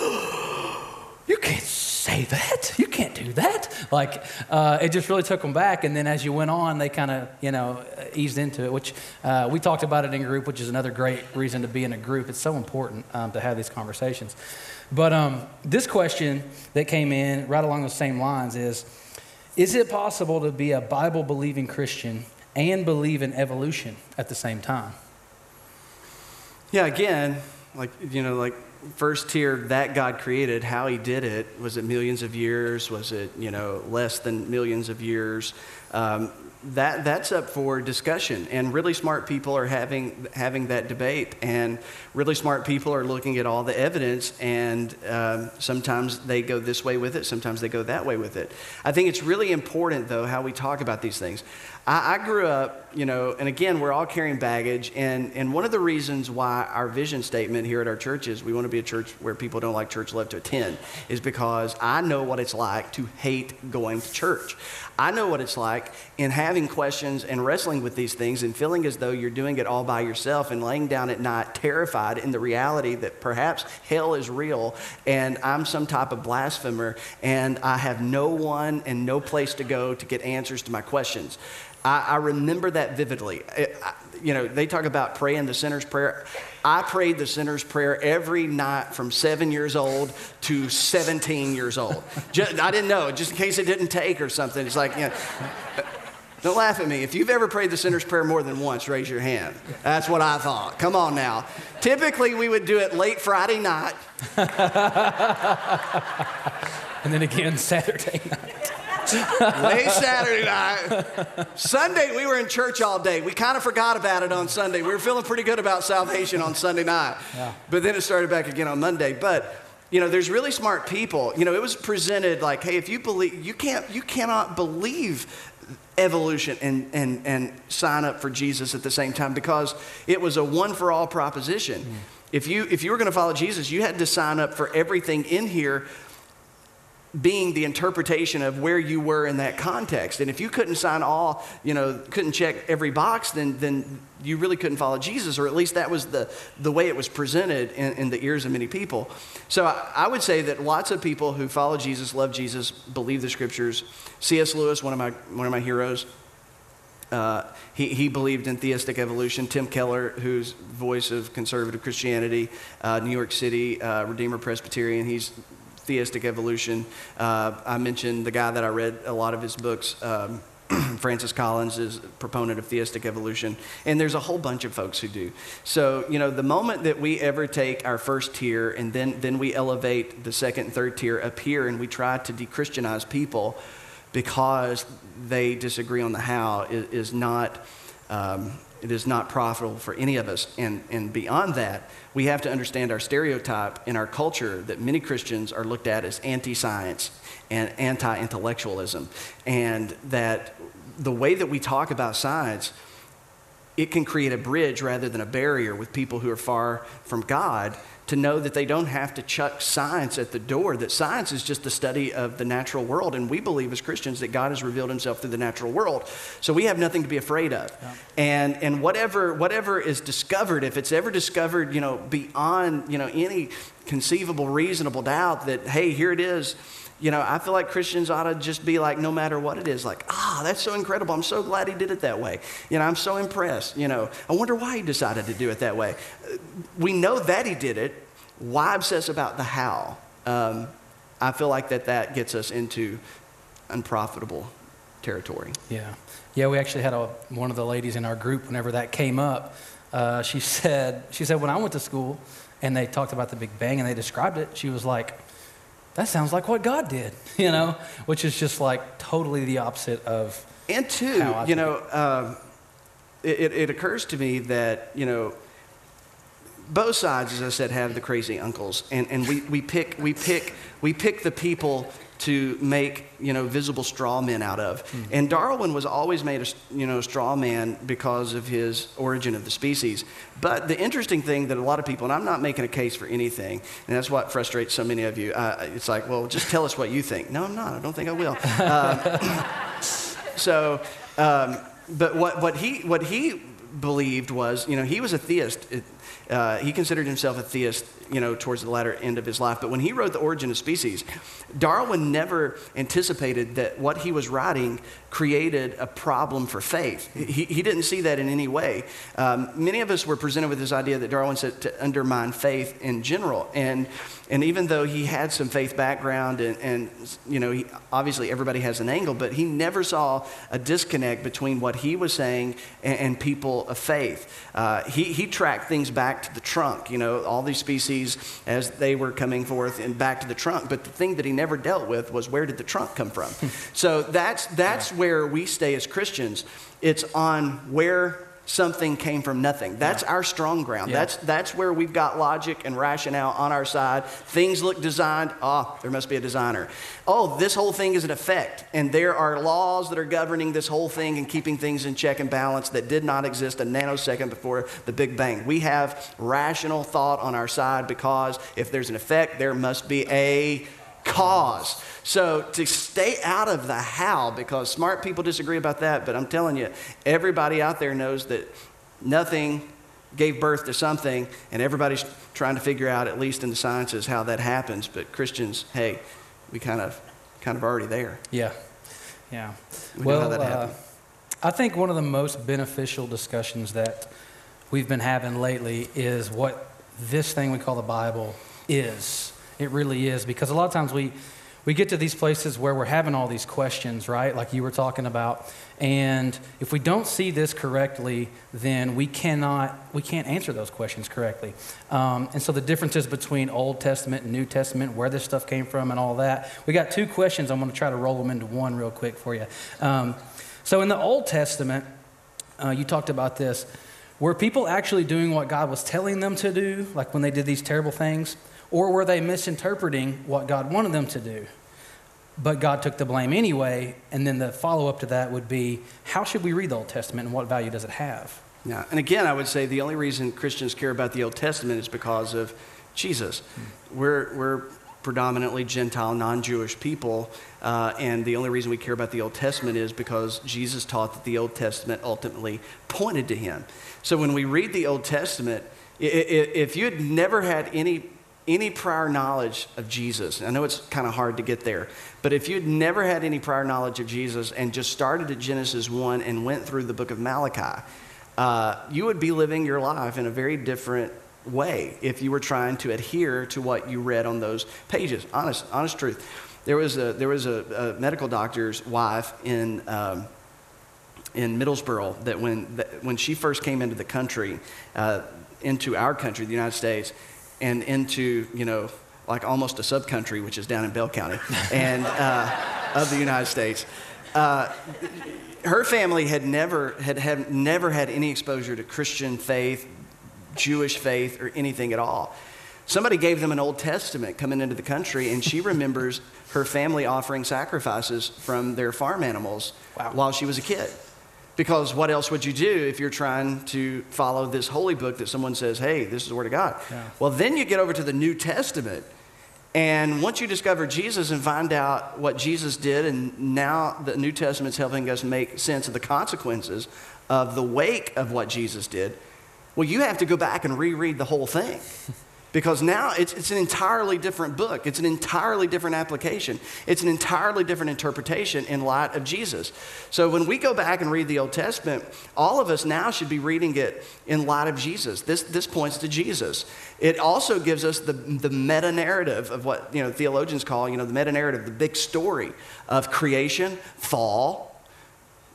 you can't say that. You can't do that. Like, uh, it just really took them back. And then as you went on, they kind of, you know, eased into it, which uh, we talked about it in group, which is another great reason to be in a group. It's so important um, to have these conversations. But um, this question that came in right along those same lines is Is it possible to be a Bible believing Christian and believe in evolution at the same time? Yeah, again, like you know like first tier that god created how he did it was it millions of years? Was it you know less than millions of years? Um, that that's up for discussion. And really smart people are having having that debate. And really smart people are looking at all the evidence. And um, sometimes they go this way with it sometimes they go that way with it. I think it's really important though how we talk about these things I, I grew up, you know, and again, we're all carrying baggage. And, and one of the reasons why our vision statement here at our church is we want to be a church where people don't like church love to attend is because I know what it's like to hate going to church. I know what it's like in having questions and wrestling with these things and feeling as though you're doing it all by yourself and laying down at night terrified in the reality that perhaps hell is real and I'm some type of blasphemer and I have no one and no place to go to get answers to my questions. I, I remember that vividly. It, I, you know, they talk about praying the sinner's prayer. I prayed the sinner's prayer every night from seven years old to 17 years old. Just, I didn't know, just in case it didn't take or something. It's like, you know, don't laugh at me. If you've ever prayed the sinner's prayer more than once, raise your hand. That's what I thought. Come on now. Typically, we would do it late Friday night. and then again Saturday night. Late Saturday night. Sunday, we were in church all day. We kind of forgot about it on Sunday. We were feeling pretty good about salvation on Sunday night. Yeah. But then it started back again on Monday. But you know, there's really smart people. You know, it was presented like, hey, if you believe, you can't, you cannot believe evolution and, and, and sign up for Jesus at the same time because it was a one for all proposition. Mm. If you, if you were going to follow Jesus, you had to sign up for everything in here being the interpretation of where you were in that context. And if you couldn't sign all, you know, couldn't check every box, then, then you really couldn't follow Jesus, or at least that was the, the way it was presented in, in the ears of many people. So I, I, would say that lots of people who follow Jesus, love Jesus, believe the scriptures. C.S. Lewis, one of my, one of my heroes, uh, he, he believed in theistic evolution. Tim Keller, who's voice of conservative Christianity, uh, New York City, uh, Redeemer Presbyterian, he's theistic evolution. Uh, I mentioned the guy that I read a lot of his books. Um, Francis Collins is a proponent of theistic evolution, and there's a whole bunch of folks who do. So, you know, the moment that we ever take our first tier and then, then we elevate the second and third tier up here and we try to de Christianize people because they disagree on the how is, is not. Um, it is not profitable for any of us. And, and beyond that, we have to understand our stereotype in our culture that many Christians are looked at as anti science and anti intellectualism. And that the way that we talk about science, it can create a bridge rather than a barrier with people who are far from God to know that they don't have to chuck science at the door, that science is just the study of the natural world. And we believe as Christians that God has revealed himself through the natural world. So we have nothing to be afraid of. Yeah. And, and whatever, whatever is discovered, if it's ever discovered, you know, beyond, you know, any conceivable, reasonable doubt that, hey, here it is, you know, I feel like Christians ought to just be like, no matter what it is, like, ah, that's so incredible. I'm so glad he did it that way. You know, I'm so impressed. You know, I wonder why he decided to do it that way. We know that he did it. Why obsess about the how? Um, I feel like that that gets us into unprofitable territory. Yeah. Yeah, we actually had a, one of the ladies in our group, whenever that came up, uh, she said, she said, when I went to school and they talked about the Big Bang and they described it, she was like, that sounds like what God did, you know, which is just like totally the opposite of. And two, you know, uh, it, it occurs to me that, you know, both sides, as I said, have the crazy uncles, and, and we, we, pick, we, pick, we pick the people to make you know visible straw men out of. Mm-hmm. And Darwin was always made a you know straw man because of his origin of the species. But the interesting thing that a lot of people, and I'm not making a case for anything, and that's what frustrates so many of you. Uh, it's like, well, just tell us what you think. No, I'm not. I don't think I will. Uh, so, um, but what what he what he believed was, you know, he was a theist. It, uh, he considered himself a theist, you know, towards the latter end of his life. But when he wrote The Origin of Species, Darwin never anticipated that what he was writing created a problem for faith. He, he didn't see that in any way. Um, many of us were presented with this idea that Darwin said to undermine faith in general. And, and even though he had some faith background and, and you know, he, obviously everybody has an angle, but he never saw a disconnect between what he was saying and, and people of faith. Uh, he, he tracked things back to the trunk, you know, all these species as they were coming forth and back to the trunk. But the thing that he never dealt with was where did the trunk come from? so that's, that's yeah where we stay as Christians. It's on where something came from nothing. That's yeah. our strong ground. Yeah. That's, that's where we've got logic and rationale on our side. Things look designed. Ah, oh, there must be a designer. Oh, this whole thing is an effect. And there are laws that are governing this whole thing and keeping things in check and balance that did not exist a nanosecond before the Big Bang. We have rational thought on our side because if there's an effect, there must be a cause. So to stay out of the how, because smart people disagree about that, but I'm telling you, everybody out there knows that nothing gave birth to something, and everybody's trying to figure out, at least in the sciences, how that happens. But Christians, hey, we kind of, kind of already there. Yeah, yeah. We well, uh, I think one of the most beneficial discussions that we've been having lately is what this thing we call the Bible is. It really is because a lot of times we we get to these places where we're having all these questions, right? Like you were talking about. And if we don't see this correctly, then we cannot we can't answer those questions correctly. Um, and so the differences between Old Testament and New Testament, where this stuff came from, and all that. We got two questions. I'm going to try to roll them into one real quick for you. Um, so in the Old Testament, uh, you talked about this. Were people actually doing what God was telling them to do, like when they did these terrible things? Or were they misinterpreting what God wanted them to do? But God took the blame anyway. And then the follow up to that would be how should we read the Old Testament and what value does it have? Yeah. And again, I would say the only reason Christians care about the Old Testament is because of Jesus. Hmm. We're, we're predominantly Gentile, non Jewish people. Uh, and the only reason we care about the Old Testament is because Jesus taught that the Old Testament ultimately pointed to him. So when we read the Old Testament, if you had never had any any prior knowledge of Jesus, I know it's kind of hard to get there, but if you'd never had any prior knowledge of Jesus and just started at Genesis 1 and went through the book of Malachi, uh, you would be living your life in a very different way if you were trying to adhere to what you read on those pages. Honest, honest truth. There was a, there was a, a medical doctor's wife in, um, in Middlesboro that when, that when she first came into the country, uh, into our country, the United States, and into, you know, like almost a subcountry, which is down in Bell County, and uh, of the United States. Uh, her family had never had, had never had any exposure to Christian faith, Jewish faith, or anything at all. Somebody gave them an Old Testament coming into the country, and she remembers her family offering sacrifices from their farm animals wow. while she was a kid. Because what else would you do if you're trying to follow this holy book that someone says, hey, this is the Word of God? Yeah. Well, then you get over to the New Testament. And once you discover Jesus and find out what Jesus did, and now the New Testament's helping us make sense of the consequences of the wake of what Jesus did, well, you have to go back and reread the whole thing. because now it's, it's an entirely different book. It's an entirely different application. It's an entirely different interpretation in light of Jesus. So when we go back and read the Old Testament, all of us now should be reading it in light of Jesus. This, this points to Jesus. It also gives us the, the meta narrative of what you know, theologians call you know, the meta narrative, the big story of creation, fall,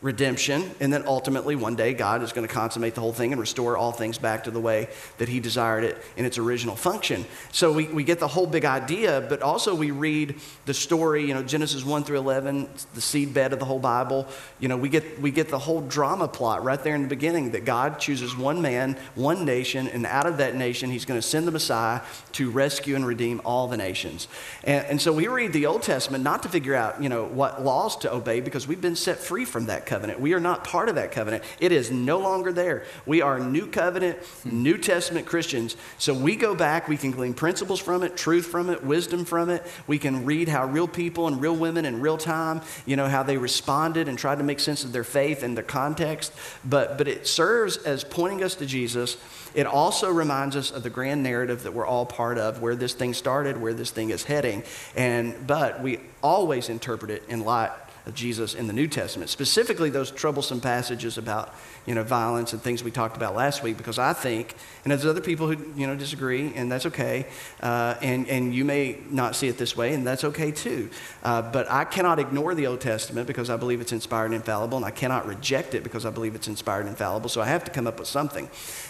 redemption, and then ultimately one day God is going to consummate the whole thing and restore all things back to the way that He desired it in its original function. So we, we get the whole big idea, but also we read the story, you know, Genesis 1 through 11, the seedbed of the whole Bible. You know, we get, we get the whole drama plot right there in the beginning that God chooses one man, one nation, and out of that nation, He's going to send the Messiah to rescue and redeem all the nations. And, and so we read the Old Testament not to figure out, you know, what laws to obey because we've been set free from that covenant. We are not part of that covenant. It is no longer there. We are new covenant, New Testament Christians. So we go back, we can glean principles from it, truth from it, wisdom from it. We can read how real people and real women in real time, you know, how they responded and tried to make sense of their faith and their context. But, but it serves as pointing us to Jesus. It also reminds us of the grand narrative that we're all part of, where this thing started, where this thing is heading. And but we always interpret it in light of Jesus in the New Testament, specifically those troublesome passages about you know, violence and things we talked about last week, because I think, and there's other people who you know, disagree, and that's okay, uh, and, and you may not see it this way, and that's okay too. Uh, but I cannot ignore the Old Testament because I believe it's inspired and infallible, and I cannot reject it because I believe it's inspired and infallible, so I have to come up with something.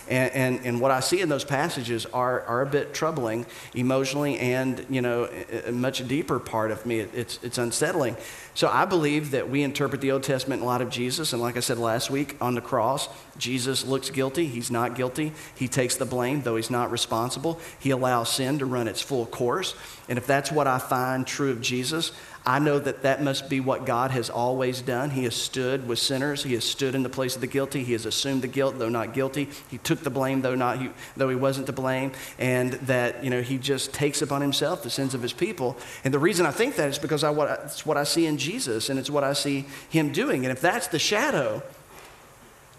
And, and, and what I see in those passages are, are a bit troubling emotionally and, you know, a, much deeper part of me. It, it's, it's unsettling. So I believe that we interpret the Old Testament in light of Jesus. And like I said last week on the cross, Jesus looks guilty. He's not guilty. He takes the blame, though he's not responsible. He allows sin to run its full course. And if that's what I find true of Jesus, I know that that must be what God has always done. He has stood with sinners. He has stood in the place of the guilty. He has assumed the guilt, though not guilty. He took the blame, though not he, though he wasn't to blame, and that you know he just takes upon himself the sins of his people. And the reason I think that is because I, what, it's what I see in Jesus, and it's what I see him doing. And if that's the shadow,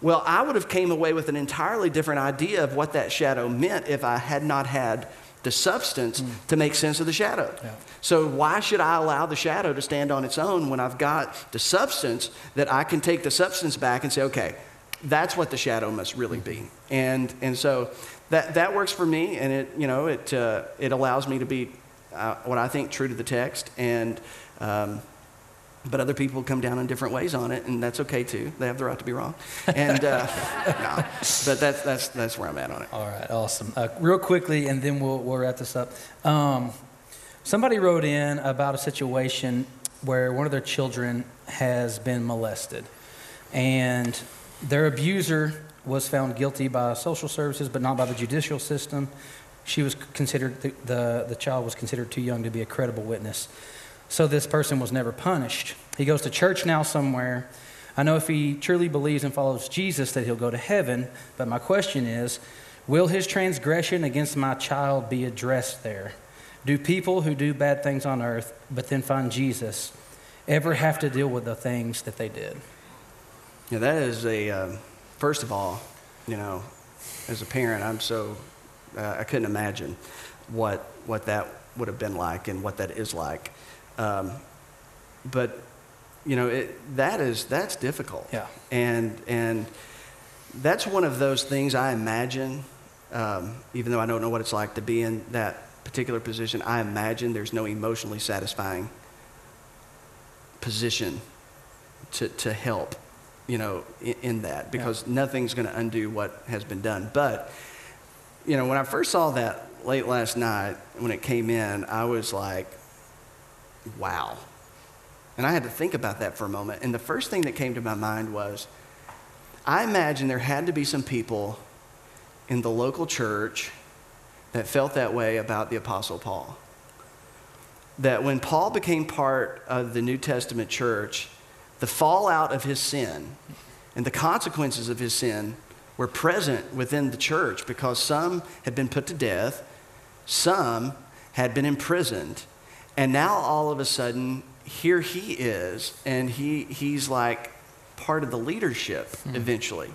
well, I would have came away with an entirely different idea of what that shadow meant if I had not had the substance mm. to make sense of the shadow. Yeah. So, why should I allow the shadow to stand on its own when I've got the substance that I can take the substance back and say, okay, that's what the shadow must really be. Hmm. And, and so that, that works for me, and it, you know, it, uh, it allows me to be uh, what I think true to the text. And, um, but other people come down in different ways on it, and that's okay too. They have the right to be wrong. And uh, but that's that's that's where I'm at on it. All right, awesome. Uh, real quickly, and then we'll we'll wrap this up. Um, somebody wrote in about a situation where one of their children has been molested, and their abuser was found guilty by social services, but not by the judicial system. She was considered the, the, the child was considered too young to be a credible witness. So this person was never punished. He goes to church now somewhere. I know if he truly believes and follows Jesus that he'll go to heaven, but my question is will his transgression against my child be addressed there? Do people who do bad things on earth but then find Jesus ever have to deal with the things that they did? Yeah, that is a, um, first of all, you know, as a parent, I'm so, uh, I couldn't imagine what, what that would have been like and what that is like. Um, but you know it, that is that's difficult. Yeah. And and that's one of those things I imagine um, even though I don't know what it's like to be in that particular position, I imagine there's no emotionally satisfying position to, to help, you know, in, in that because yeah. nothing's going to undo what has been done. But, you know, when I first saw that late last night when it came in, I was like, wow. And I had to think about that for a moment. And the first thing that came to my mind was I imagine there had to be some people in the local church that felt that way about the Apostle Paul. That when Paul became part of the New Testament church, the fallout of his sin and the consequences of his sin were present within the church because some had been put to death, some had been imprisoned, and now all of a sudden, here he is, and he, he's like part of the leadership hmm. eventually.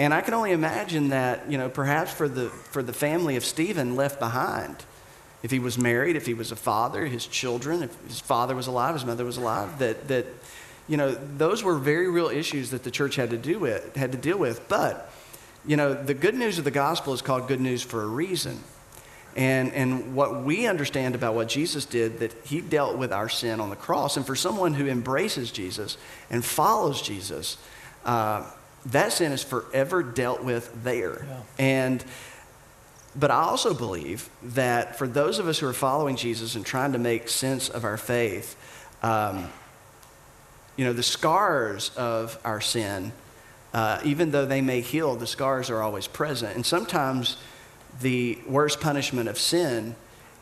And I can only imagine that, you know, perhaps for the, for the family of Stephen left behind, if he was married, if he was a father, his children, if his father was alive, his mother was alive, that, that you know, those were very real issues that the church had to do with, had to deal with. But, you know, the good news of the gospel is called good news for a reason. And, and what we understand about what Jesus did, that he dealt with our sin on the cross. And for someone who embraces Jesus and follows Jesus, uh, that sin is forever dealt with there. Yeah. And but I also believe that for those of us who are following Jesus and trying to make sense of our faith, um, you know, the scars of our sin, uh, even though they may heal, the scars are always present. And sometimes the worst punishment of sin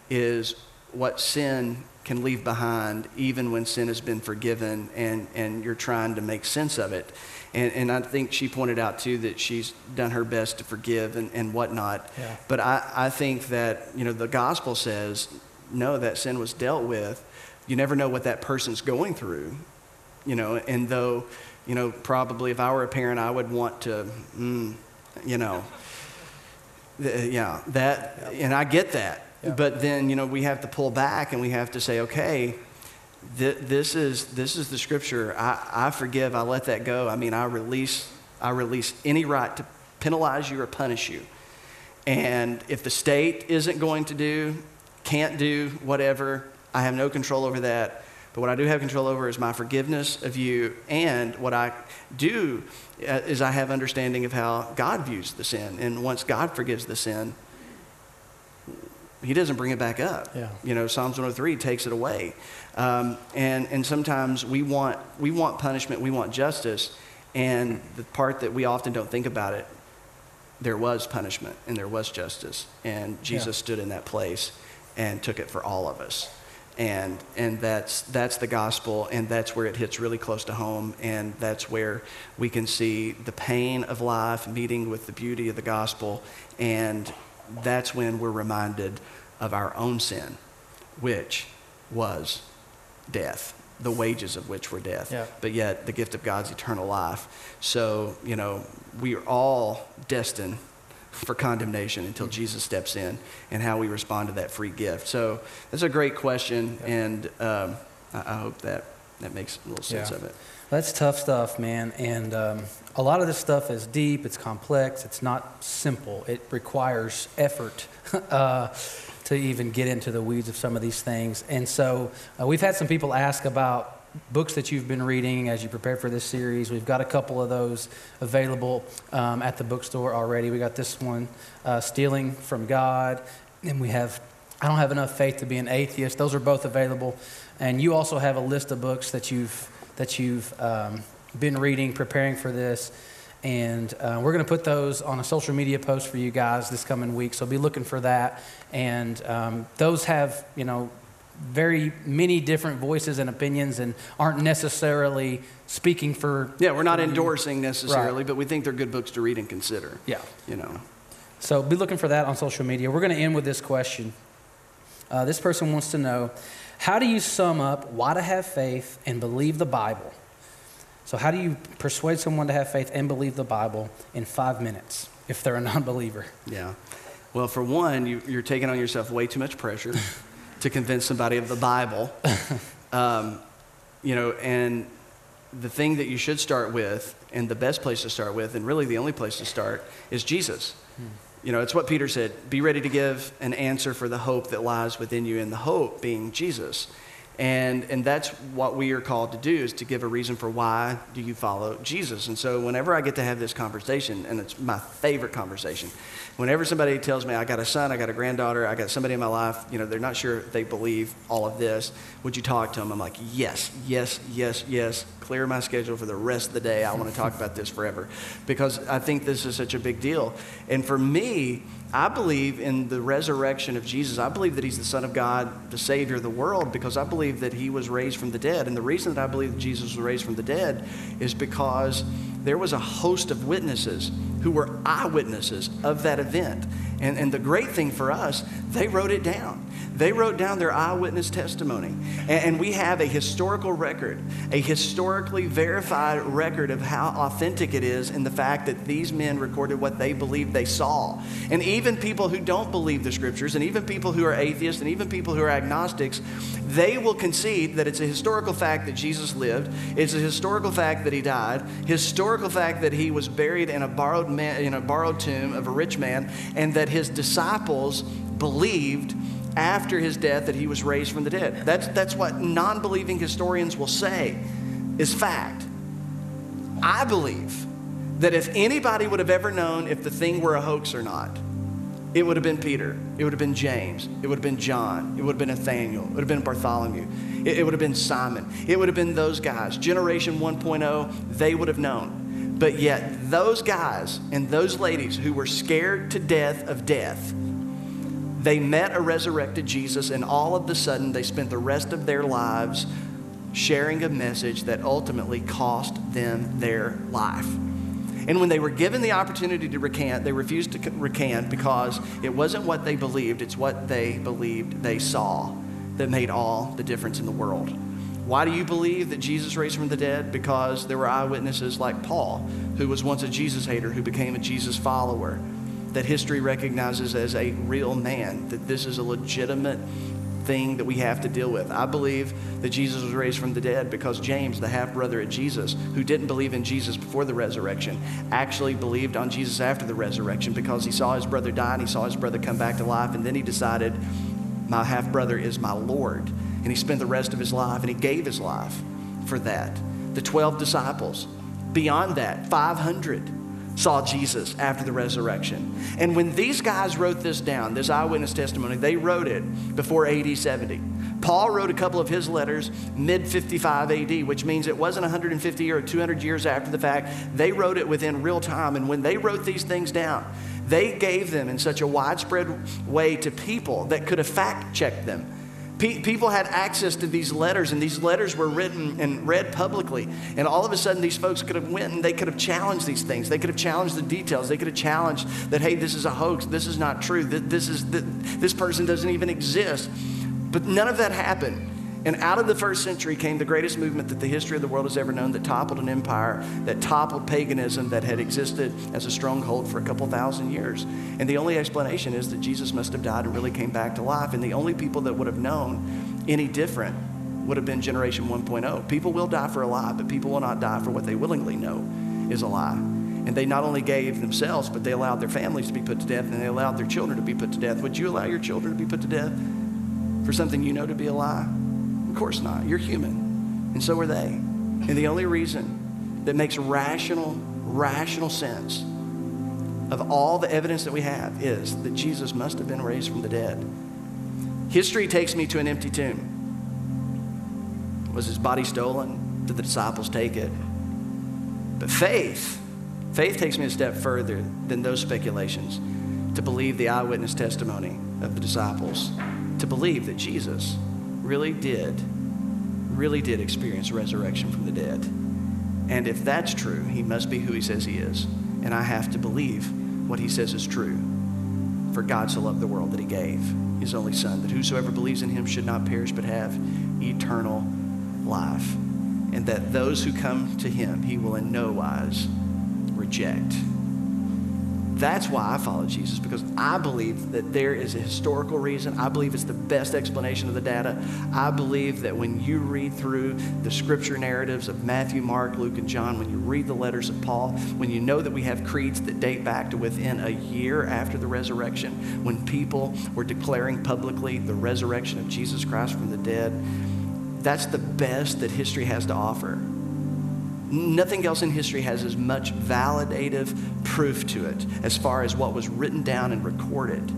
is what sin can leave behind, even when sin has been forgiven and, and you're trying to make sense of it. And, and I think she pointed out too that she's done her best to forgive and, and whatnot. Yeah. But I, I think that, you know, the gospel says, no, that sin was dealt with. You never know what that person's going through, you know, and though, you know, probably if I were a parent, I would want to, mm, you know, Uh, uh, yeah, that, and I get that. Yeah. But then, you know, we have to pull back and we have to say, okay, th- this, is, this is the scripture. I, I forgive, I let that go. I mean, I release, I release any right to penalize you or punish you. And if the state isn't going to do, can't do, whatever, I have no control over that. But what I do have control over is my forgiveness of you. And what I do uh, is I have understanding of how God views the sin. And once God forgives the sin, he doesn't bring it back up. Yeah. You know, Psalms 103 takes it away. Um, and, and sometimes we want, we want punishment, we want justice. And the part that we often don't think about it, there was punishment and there was justice. And Jesus yeah. stood in that place and took it for all of us. And, and that's, that's the gospel, and that's where it hits really close to home. And that's where we can see the pain of life meeting with the beauty of the gospel. And that's when we're reminded of our own sin, which was death, the wages of which were death. Yeah. But yet, the gift of God's eternal life. So, you know, we are all destined for condemnation until mm-hmm. Jesus steps in and how we respond to that free gift. So, that's a great question, yeah. and um, I, I, hope that that makes a little sense yeah. of it. That's tough stuff, man. And um, a lot of this stuff is deep, it's complex, it's not simple. It requires effort uh, to even get into the weeds of some of these things. And so uh, we've had some people ask about books that you've been reading as you prepare for this series. We've got a couple of those available um, at the bookstore already. We got this one, uh, Stealing from God, and we have I don't have enough faith to be an atheist. Those are both available. And you also have a list of books that you've that you've um, been reading, preparing for this. And uh, we're going to put those on a social media post for you guys this coming week. So be looking for that. And um, those have, you know, very many different voices and opinions and aren't necessarily speaking for. Yeah, we're not endorsing necessarily, right. but we think they're good books to read and consider. Yeah. You know. So be looking for that on social media. We're going to end with this question. Uh, this person wants to know how do you sum up why to have faith and believe the Bible? So, how do you persuade someone to have faith and believe the Bible in five minutes if they're a non believer? Yeah. Well, for one, you, are taking on yourself way too much pressure to convince somebody of the Bible. Um, you know, and the thing that you should start with, and the best place to start with, and really the only place to start, is Jesus. Hmm. You know, it's what Peter said be ready to give an answer for the hope that lies within you, and the hope being Jesus. And, and that's what we are called to do is to give a reason for why do you follow Jesus. And so whenever I get to have this conversation, and it's my favorite conversation, whenever somebody tells me I got a son, I got a granddaughter, I got somebody in my life, you know, they're not sure they believe all of this, would you talk to them? I'm like, yes, yes, yes, yes. Clear my schedule for the rest of the day. I want to talk about this forever because I think this is such a big deal. And for me, I believe in the resurrection of Jesus. I believe that he's the Son of God, the Savior of the world, because I believe that he was raised from the dead. And the reason that I believe that Jesus was raised from the dead is because there was a host of witnesses who were eyewitnesses of that event. And, and the great thing for us, they wrote it down. They wrote down their eyewitness testimony. And, and, we have a historical record, a historically verified record of how authentic it is in the fact that these men recorded what they believed they saw. And even people who don't believe the scriptures, and even people who are atheists, and even people who are agnostics, they will concede that it's a historical fact that Jesus lived, it's a historical fact that he died, historical fact that he was buried in a borrowed, man, in a borrowed tomb of a rich man, and that his disciples believed after his death that he was raised from the dead. That's, that's what non believing historians will say is fact. I believe that if anybody would have ever known if the thing were a hoax or not, it would have been Peter. It would have been James. It would have been John. It would have been Nathaniel. It would have been Bartholomew. It, it would have been Simon. It would have been those guys. Generation 1.0, they would have known. But yet, those guys and those ladies who were scared to death of death, they met a resurrected Jesus, and all of a sudden, they spent the rest of their lives sharing a message that ultimately cost them their life. And when they were given the opportunity to recant, they refused to recant because it wasn't what they believed, it's what they believed they saw that made all the difference in the world. Why do you believe that Jesus raised from the dead? Because there were eyewitnesses like Paul, who was once a Jesus hater, who became a Jesus follower that history recognizes as a real man, that this is a legitimate thing that we have to deal with. I believe that Jesus was raised from the dead because James, the half brother of Jesus, who didn't believe in Jesus before the resurrection, actually believed on Jesus after the resurrection because he saw his brother die and he saw his brother come back to life. And then he decided, My half brother is my Lord. And he spent the rest of his life and he gave his life for that. The 12 disciples, beyond that, 500 saw Jesus after the resurrection. And when these guys wrote this down, this eyewitness testimony, they wrote it before AD 70. Paul wrote a couple of his letters mid 55 AD, which means it wasn't 150 or 200 years after the fact. They wrote it within real time. And when they wrote these things down, they gave them in such a widespread way to people that could have fact checked them Pe- people had access to these letters, and these letters were written and read publicly. And all of a sudden, these folks could have went and they could have challenged these things. They could have challenged the details. They could have challenged that, hey, this is a hoax. This is not true. This is this person doesn't even exist. But none of that happened. And out of the first century came the greatest movement that the history of the world has ever known that toppled an empire, that toppled paganism that had existed as a stronghold for a couple thousand years. And the only explanation is that Jesus must have died and really came back to life. And the only people that would have known any different would have been generation 1.0. People will die for a lie, but people will not die for what they willingly know is a lie. And they not only gave themselves, but they allowed their families to be put to death and they allowed their children to be put to death. Would you allow your children to be put to death for something you know to be a lie? Of course not. You're human, and so are they. And the only reason that makes rational, rational sense of all the evidence that we have is that Jesus must have been raised from the dead. History takes me to an empty tomb. Was his body stolen? Did the disciples take it? But faith, faith takes me a step further than those speculations to believe the eyewitness testimony of the disciples, to believe that Jesus really did, really did experience resurrection from the dead. And if that's true, he must be who he says he is. And I have to believe what he says is true. For God so loved the world that he gave his only Son, that whosoever believes in him should not perish but have eternal life. And that those who come to him, he will in no wise reject. That's why I follow Jesus, because I believe that there is a historical reason. I believe it's the best explanation of the data. I believe that when you read through the scripture narratives of Matthew, Mark, Luke, and John, when you read the letters of Paul, when you know that we have creeds that date back to within a year after the resurrection, when people were declaring publicly the resurrection of Jesus Christ from the dead, that's the best that history has to offer. Nothing else in history has as much validative proof to it as far as what was written down and recorded.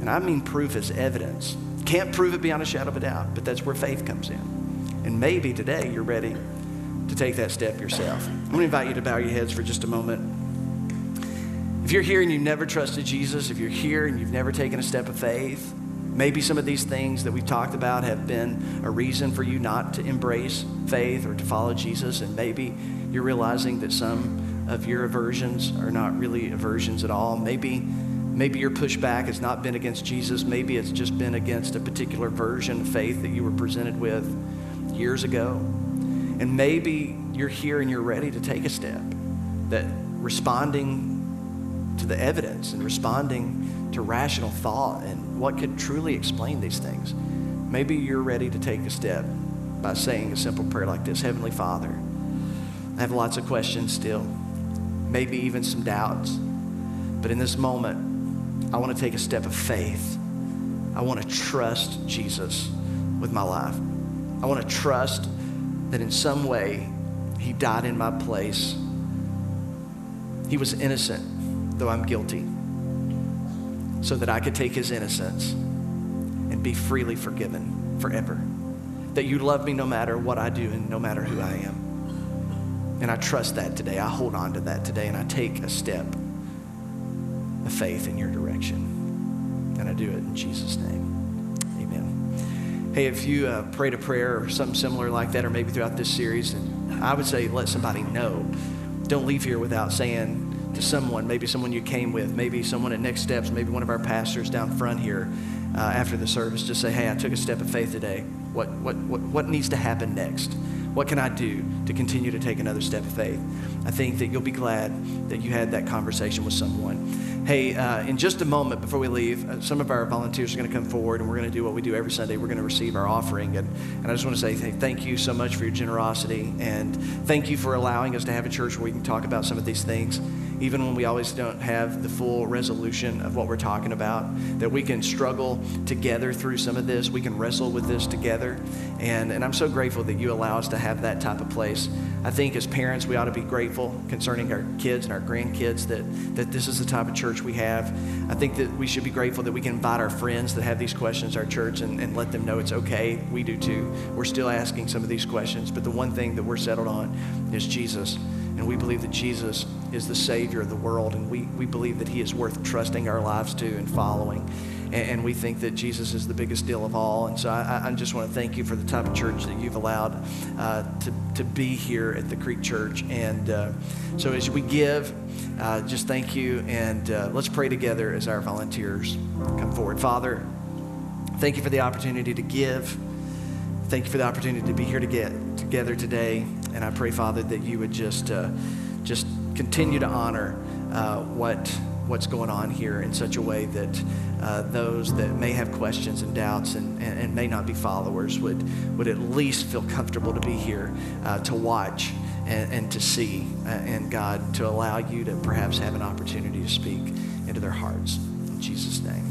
And I mean proof as evidence. Can't prove it beyond a shadow of a doubt, but that's where faith comes in. And maybe today you're ready to take that step yourself. I'm going to invite you to bow your heads for just a moment. If you're here and you've never trusted Jesus, if you're here and you've never taken a step of faith, Maybe some of these things that we've talked about have been a reason for you not to embrace faith or to follow Jesus, and maybe you're realizing that some of your aversions are not really aversions at all. Maybe, maybe your pushback has not been against Jesus. Maybe it's just been against a particular version of faith that you were presented with years ago. And maybe you're here and you're ready to take a step that responding to the evidence and responding to rational thought and what could truly explain these things. Maybe you're ready to take a step by saying a simple prayer like this Heavenly Father, I have lots of questions still, maybe even some doubts. But in this moment, I want to take a step of faith. I want to trust Jesus with my life. I want to trust that in some way he died in my place. He was innocent, though I'm guilty so that I could take his innocence and be freely forgiven forever. That you love me no matter what I do and no matter who I am. And I trust that today. I hold on to that today and I take a step of faith in your direction. And I do it in Jesus' name. Amen. Hey, if you uh, prayed a prayer or something similar like that, or maybe throughout this series, and I would say let somebody know. Don't leave here without saying, to someone, maybe someone you came with, maybe someone at Next Steps, maybe one of our pastors down front here uh, after the service, just say, hey, I took a step of faith today. What, what, what, what needs to happen next? What can I do to continue to take another step of faith? I think that you'll be glad that you had that conversation with someone. Hey, uh, in just a moment before we leave, uh, some of our volunteers are going to come forward and we're going to do what we do every Sunday. We're going to receive our offering. And, and I just want to say thank you so much for your generosity and thank you for allowing us to have a church where we can talk about some of these things even when we always don't have the full resolution of what we're talking about, that we can struggle together through some of this. We can wrestle with this together. And, and I'm so grateful that you allow us to have that type of place. I think as parents, we ought to be grateful concerning our kids and our grandkids that, that this is the type of church we have. I think that we should be grateful that we can invite our friends that have these questions to our church and, and let them know it's okay. We do too. We're still asking some of these questions, but the one thing that we're settled on is Jesus. And we believe that Jesus is the Savior of the world, and we, we believe that He is worth trusting our lives to and following. And, and we think that Jesus is the biggest deal of all. And so I, I just want to thank you for the type of church that you've allowed uh, to, to be here at the Creek Church. And uh, so as we give, uh, just thank you. And uh, let's pray together as our volunteers come forward. Father, thank you for the opportunity to give. Thank you for the opportunity to be here to get together today. And I pray, Father, that you would just, uh, just continue to honor uh, what, what's going on here in such a way that uh, those that may have questions and doubts and, and, and, may not be followers would, would at least feel comfortable to be here uh, to watch and, and to see, uh, and God to allow you to perhaps have an opportunity to speak into their hearts. In Jesus' name.